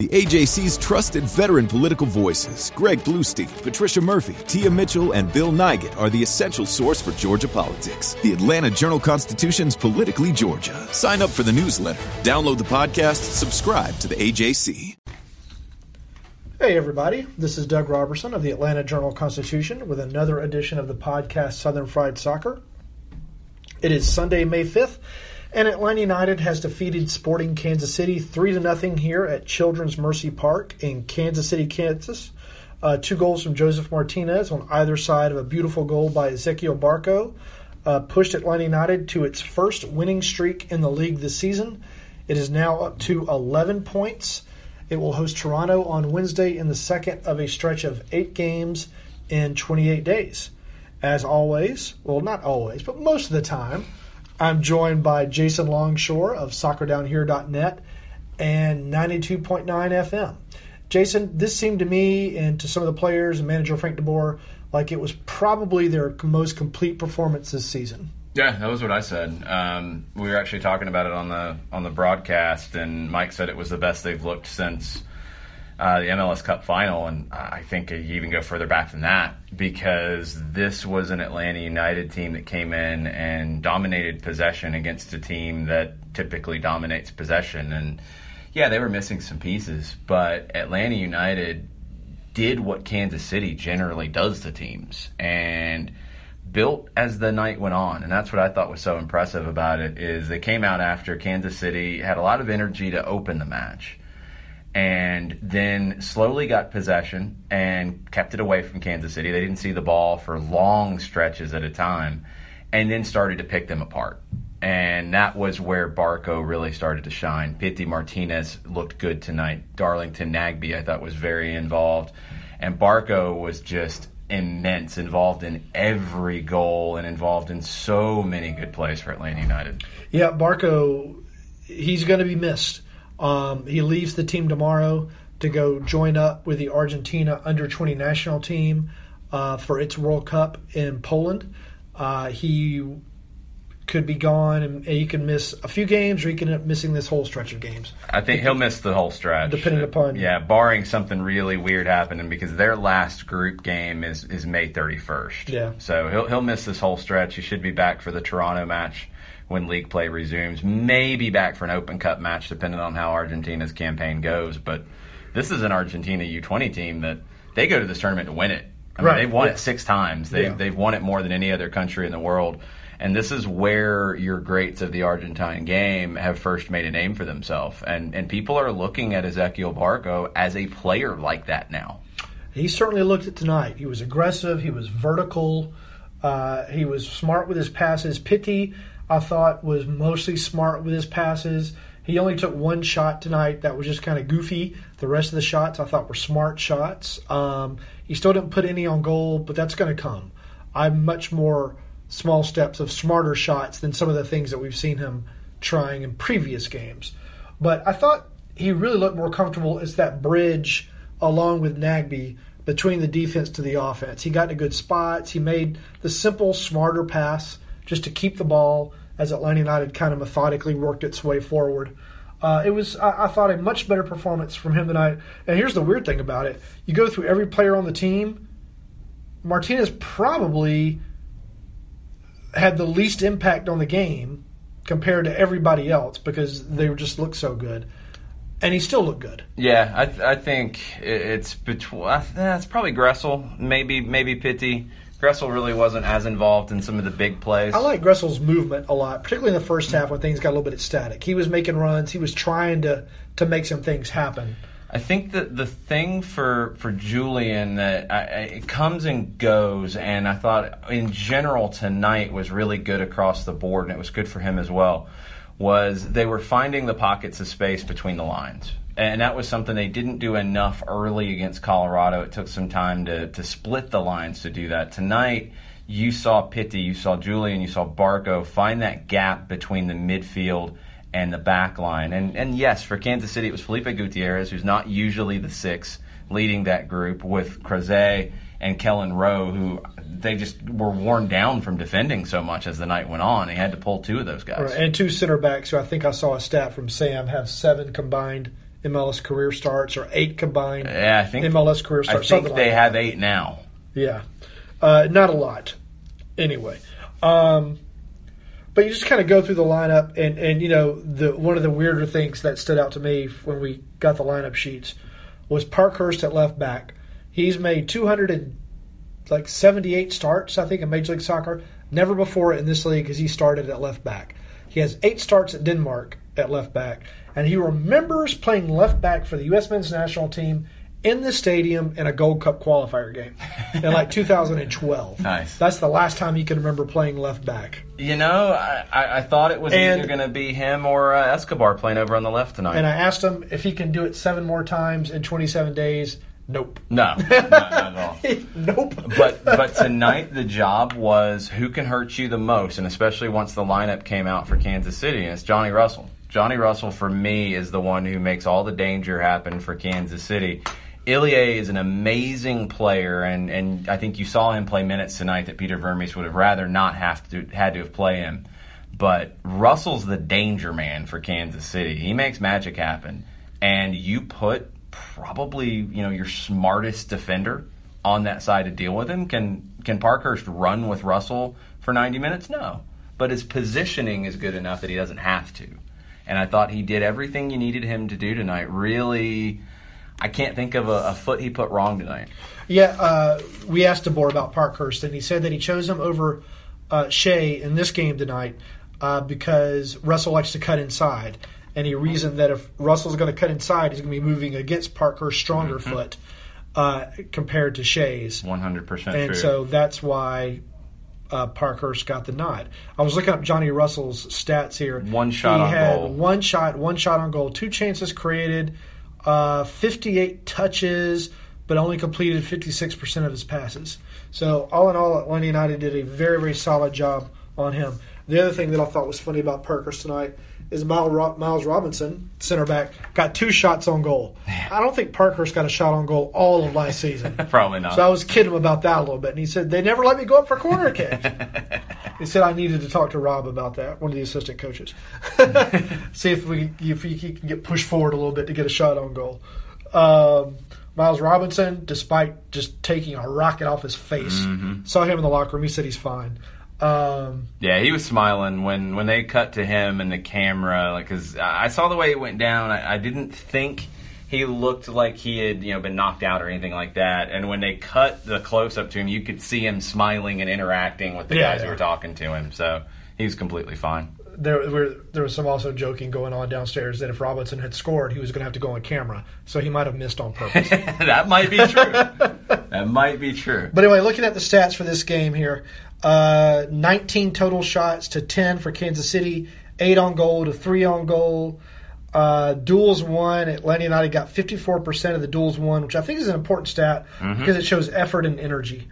The AJC's trusted veteran political voices, Greg Bluestein, Patricia Murphy, Tia Mitchell, and Bill Nigut, are the essential source for Georgia politics. The Atlanta Journal Constitution's Politically Georgia. Sign up for the newsletter, download the podcast, subscribe to the AJC. Hey, everybody. This is Doug Roberson of the Atlanta Journal Constitution with another edition of the podcast Southern Fried Soccer. It is Sunday, May 5th. And Atlanta United has defeated Sporting Kansas City 3 to nothing here at Children's Mercy Park in Kansas City, Kansas. Uh, two goals from Josef Martinez on either side of a beautiful goal by Ezequiel Barco uh, pushed Atlanta United to its first winning streak in the league this season. It is now up to 11 points. It will host Toronto on Wednesday in the second of a stretch of eight games in 28 days. As always, well, not always, but most of the time, I'm joined by Jason Longshore of soccerdownhere.net and 92.9 FM. Jason, this seemed to me and to some of the players and manager Frank DeBoer like it was probably their most complete performance this season. Yeah, that was what I said. Um, we were actually talking about it on the on the broadcast, and Mike said it was the best they've looked since uh, the MLS Cup final, and I think you even go further back than that because this was an Atlanta United team that came in and dominated possession against a team that typically dominates possession. And yeah, they were missing some pieces, but Atlanta United did what Kansas City generally does to teams and built as the night went on and that's what I thought was so impressive about it is they came out after Kansas City had a lot of energy to open the match and then slowly got possession and kept it away from Kansas City. They didn't see the ball for long stretches at a time and then started to pick them apart. And that was where Barco really started to shine. Pity Martinez looked good tonight. Darlington Nagbe, I thought, was very involved. And Barco was just immense, involved in every goal and involved in so many good plays for Atlanta United. Yeah, Barco, he's going to be missed. Um, he leaves the team tomorrow to go join up with the Argentina under 20 national team uh, for its World Cup in Poland. Uh, he could be gone and he can miss a few games or he can end up missing this whole stretch of games. I think he'll miss the whole stretch. Depending upon. Yeah, barring something really weird happening because their last group game is, is May 31st. Yeah. So he'll, he'll miss this whole stretch. He should be back for the Toronto match when league play resumes. Maybe back for an Open Cup match, depending on how Argentina's campaign goes. But this is an Argentina U20 team that they go to this tournament to win it. I mean, Right, they've won yeah. it six times. They, Yeah. They've won it more than any other country in the world. And this is where your greats of the Argentine game have first made a name for themselves. And, and people are looking at Ezequiel Barco as a player like that now. He certainly looked it tonight. He was aggressive. He was vertical. Uh, he was smart with his passes. Pity, I thought, was mostly smart with his passes. He only took one shot tonight that was just kind of goofy. The rest of the shots I thought were smart shots. Um, he still didn't put any on goal, but that's going to come. I'm much more small steps of smarter shots than some of the things that we've seen him trying in previous games. But I thought he really looked more comfortable as that bridge along with Nagbe between the defense to the offense. He got into good spots. He made the simple, smarter pass just to keep the ball as Atlanta United kind of methodically worked its way forward. Uh, it was, I, I thought, a much better performance from him tonight. And here's the weird thing about it: you go through every player on the team. Martinez probably had the least impact on the game compared to everybody else because they just looked so good, and he still looked good. Yeah, I, th- I think it's between. That's probably Gressel, maybe maybe Pity. Gressel really wasn't as involved in some of the big plays. I like Gressel's movement a lot, particularly in the first half when things got a little bit static. He was making runs. He was trying to to make some things happen. I think that the thing for for Julian that I, I, it comes and goes, and I thought in general tonight was really good across the board, and it was good for him as well. Was they were finding the pockets of space between the lines, And that was something they didn't do enough early against Colorado. It took some time to, to split the lines to do that. Tonight, you saw Pity, you saw Julian, you saw Barco find that gap between the midfield and the back line. And, and yes, for Kansas City, it was Felipe Gutierrez, who's not usually the six, leading that group with Croizet and Kelyn Rowe, who they just were worn down from defending so much as the night went on. He had to pull two of those guys. Right, and two center backs who I think I saw a stat from Sam have seven combined MLS career starts or eight combined yeah, I think, MLS career starts. I think they like have eight now. Yeah. Uh, not a lot. Anyway. Um, but you just kind of go through the lineup, and, and you know the one of the weirder things that stood out to me when we got the lineup sheets was Parkhurst at left back. He's made 200 and like 78 starts, I think, in Major League Soccer. Never before in this league has he started at left back. He has eight starts at Denmark at left back, and he remembers playing left back for the U.S. men's national team in the stadium in a Gold Cup qualifier game in like 2012. Nice. That's the last time he can remember playing left back. You know, I, I thought it was And- either going to be him or uh, Escobar playing over on the left tonight. And I asked him if he can do it seven more times in 27 days. Nope. no, not, not at all. nope. but but tonight the job was who can hurt you the most, and especially once the lineup came out for Kansas City, and it's Johnny Russell. Johnny Russell for me is the one who makes all the danger happen for Kansas City. Ilie is an amazing player, and, and I think you saw him play minutes tonight that Peter Vermes would have rather not have to had to have play him. But Russell's the danger man for Kansas City. He makes magic happen, and you put probably you know your smartest defender on that side to deal with him. Can can Parkhurst run with Russell for 90 minutes? No, but his positioning is good enough that he doesn't have to. And I thought he did everything you needed him to do tonight. Really, I can't think of a, a foot he put wrong tonight. Yeah, uh, we asked DeBoer about Parkhurst, and he said that he chose him over uh, Shea in this game tonight uh, because Russell likes to cut inside. And he reasoned that if Russell's going to cut inside, he's going to be moving against Parkhurst's stronger foot uh, compared to Shea's. 100% And true. so that's why uh, Parkhurst got the nod. I was looking up Johnny Russell's stats here. One shot he on had goal. One shot, one shot on goal, two chances created, uh, 58 touches, but only completed 56% of his passes. So all in all, Atlanta United did a very, very solid job on him. The other thing that I thought was funny about Parkhurst tonight is Miles Robinson, center back, got two shots on goal. I don't think Parkhurst got a shot on goal all of last season. Probably not. So I was kidding him about that a little bit, and he said they never let me go up for corner kick. he said I needed to talk to Rob about that, one of the assistant coaches, see if we if he he can get pushed forward a little bit to get a shot on goal. Um, Miles Robinson, despite just taking a rocket off his face, saw him in the locker room. He said he's fine. Um, Yeah, he was smiling when when they cut to him and the camera. Like, cause I saw the way it went down. I, I didn't think he looked like he had you know been knocked out or anything like that. And when they cut the close up to him, you could see him smiling and interacting with the Yeah, guys who were talking to him. So he was completely fine. there, were, there was some also joking going on downstairs that if Robinson had scored, he was going to have to go on camera, so he might have missed on purpose. that might be true. that might be true. But anyway, looking at the stats for this game here, uh, 19 total shots to 10 for Kansas City, 8 on goal to 3 on goal. Uh, duels won. Atlanta United got 54% of the duels won, which I think is an important stat because it shows effort and energy.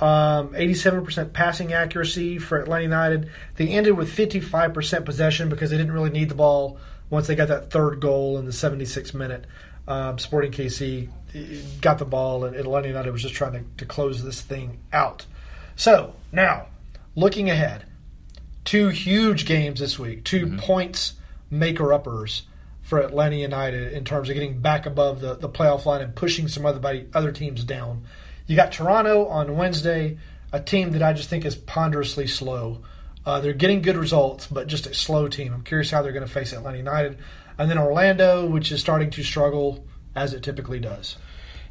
Um, 87% passing accuracy for Atlanta United. They ended with 55% possession because they didn't really need the ball once they got that third goal in the 76th minute. Um, Sporting KC got the ball, and Atlanta United was just trying to, to close this thing out. So, now, looking ahead, two huge games this week, 2 points maker uppers for Atlanta United in terms of getting back above the, the playoff line and pushing some other other teams down. You got Toronto on Wednesday, a team that I just think is ponderously slow. Uh, they're getting good results, but just a slow team. I'm curious how they're going to face Atlanta United. And then Orlando, which is starting to struggle as it typically does.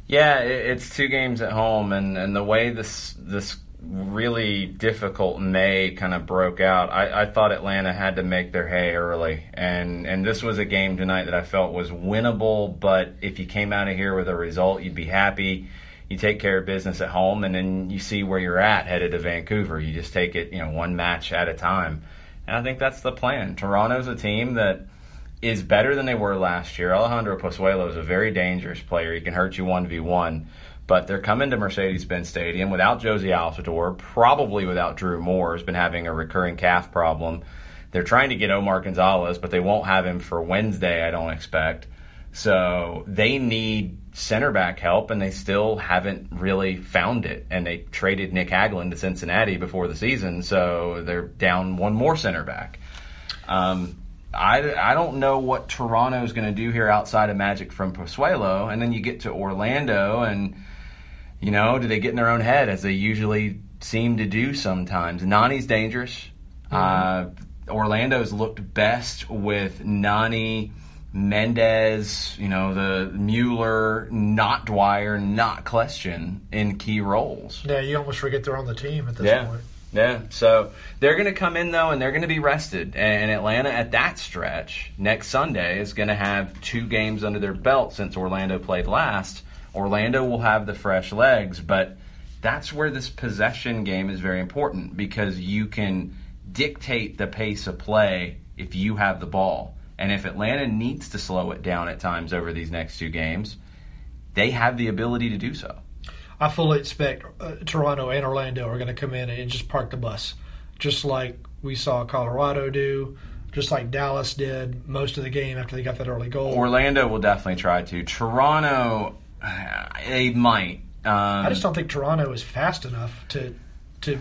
Yeah, it's two games at home, and, and the way this this really difficult May kind of broke out, I, I thought Atlanta had to make their hay early, and and this was a game tonight that I felt was winnable. But if you came out of here with a result, you'd be happy. You take care of business at home, and then you see where you're at headed to Vancouver. You just take it, you know, one match at a time, and I think that's the plan. Toronto's a team that is better than they were last year. Alejandro Pozuelo is a very dangerous player. He can hurt you 1v1. But they're coming to Mercedes Benz Stadium without Jozy Altidore, probably without Drew Moor, who's been having a recurring calf problem. They're trying to get Omar Gonzalez, but they won't have him for Wednesday, I don't expect. So they need center back help, and they still haven't really found it. And they traded Nick Hagglund to Cincinnati before the season, so they're down one more center back. Um, I, I don't know what Toronto is going to do here outside of magic from Pozuelo, and then you get to Orlando, and you know, do they get in their own head as they usually seem to do sometimes? Nani's dangerous. Mm-hmm. Uh, Orlando's looked best with Nani Mendez, you know, the Mueller, not Dwyer, not Kljestan in key roles. Yeah, you almost forget they're on the team at this yeah. point. Yeah, so they're going to come in though, and they're going to be rested. And Atlanta at that stretch next Sunday is going to have two games under their belt since Orlando played last. Orlando will have the fresh legs, but that's where this possession game is very important because you can dictate the pace of play if you have the ball. And if Atlanta needs to slow it down at times over these next two games, they have the ability to do so. I fully expect uh, Toronto and Orlando are going to come in and just park the bus, just like we saw Colorado do, just like Dallas did most of the game after they got that early goal. Orlando will definitely try to. Toronto, they might. Um, I just don't think Toronto is fast enough to to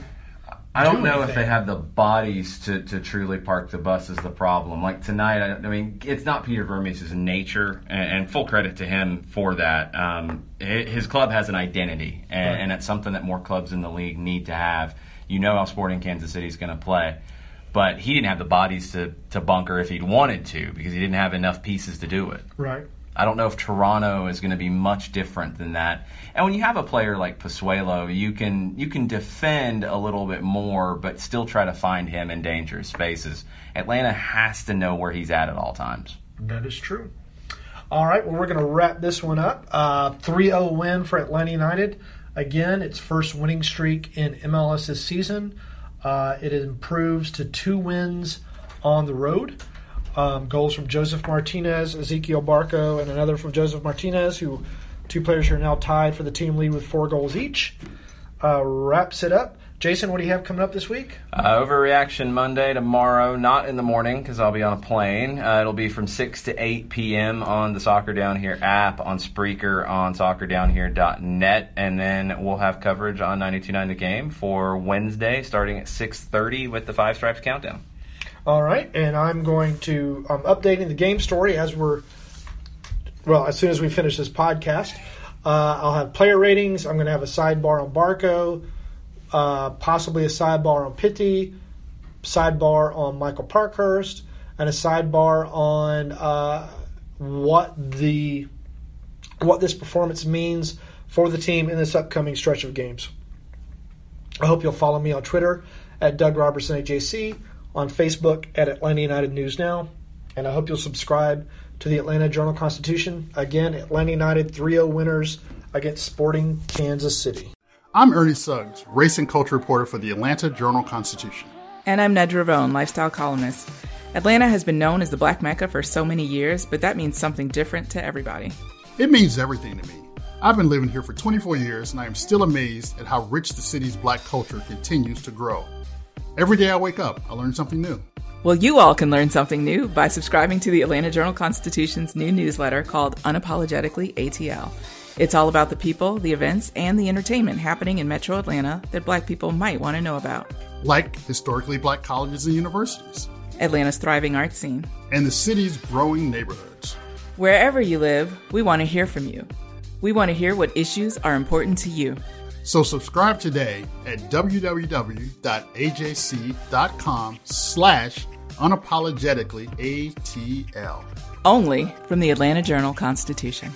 I don't do know if they have the bodies to, to truly park the bus is the problem. Like tonight, I, I mean, it's not Peter Vermes' nature, and, and full credit to him for that. Um, his club has an identity, and, Right. and it's something that more clubs in the league need to have. You know how Sporting Kansas City is going to play, but he didn't have the bodies to, to bunker if he'd wanted to because he didn't have enough pieces to do it. right. I don't know if Toronto is going to be much different than that. And when you have a player like Pozuelo, you can you can defend a little bit more, but still try to find him in dangerous spaces. Atlanta has to know where he's at at all times. That is true. All right, well, we're going to wrap this one up. Uh, 3 0 win for Atlanta United. Again, its first winning streak in MLS this season. Uh, it improves to two wins on the road. Um, goals from Josef Martinez, Ezequiel Barco, and another from Josef Martinez, who two players are now tied for the team lead with four goals each. Uh, wraps it up. Jason, what do you have coming up this week? Uh, Overreaction Monday tomorrow, not in the morning because I'll be on a plane. Uh, it'll be from 6 to 8 p.m. on the Soccer Down Here app, on Spreaker, on soccerdownhere.net, and then we'll have coverage on 92.9 The Game for Wednesday starting at 6.30 with the Five Stripes Countdown. All right, and I'm going to I'm updating the game story as we're well as soon as we finish this podcast. Uh, I'll have player ratings. I'm going to have a sidebar on Barco, uh, possibly a sidebar on Pity, sidebar on Michael Parkhurst, and a sidebar on uh, what the what this performance means for the team in this upcoming stretch of games. I hope you'll follow me on Twitter at Doug Roberson AJC, on Facebook at Atlanta United News Now, and I hope you'll subscribe to the Atlanta Journal Constitution. Again, Atlanta United 3 0 winners against Sporting Kansas City. I'm Ernie Suggs, race and culture reporter for the Atlanta Journal Constitution. And I'm Nedra Rhone, lifestyle columnist. Atlanta has been known as the Black Mecca for so many years, but that means something different to everybody. It means everything to me. I've been living here for 24 years, and I am still amazed at how rich the city's black culture continues to grow. Every day I wake up, I learn something new. Well, you all can learn something new by subscribing to the Atlanta Journal Constitution's new newsletter called Unapologetically ATL. It's all about the people, the events, and the entertainment happening in metro Atlanta that black people might want to know about. Like historically black colleges and universities, Atlanta's thriving art scene. and the city's growing neighborhoods. Wherever you live, we want to hear from you. We want to hear what issues are important to you. So subscribe today at www.ajc.com slash unapologetically ATL. Only from the Atlanta Journal Constitution.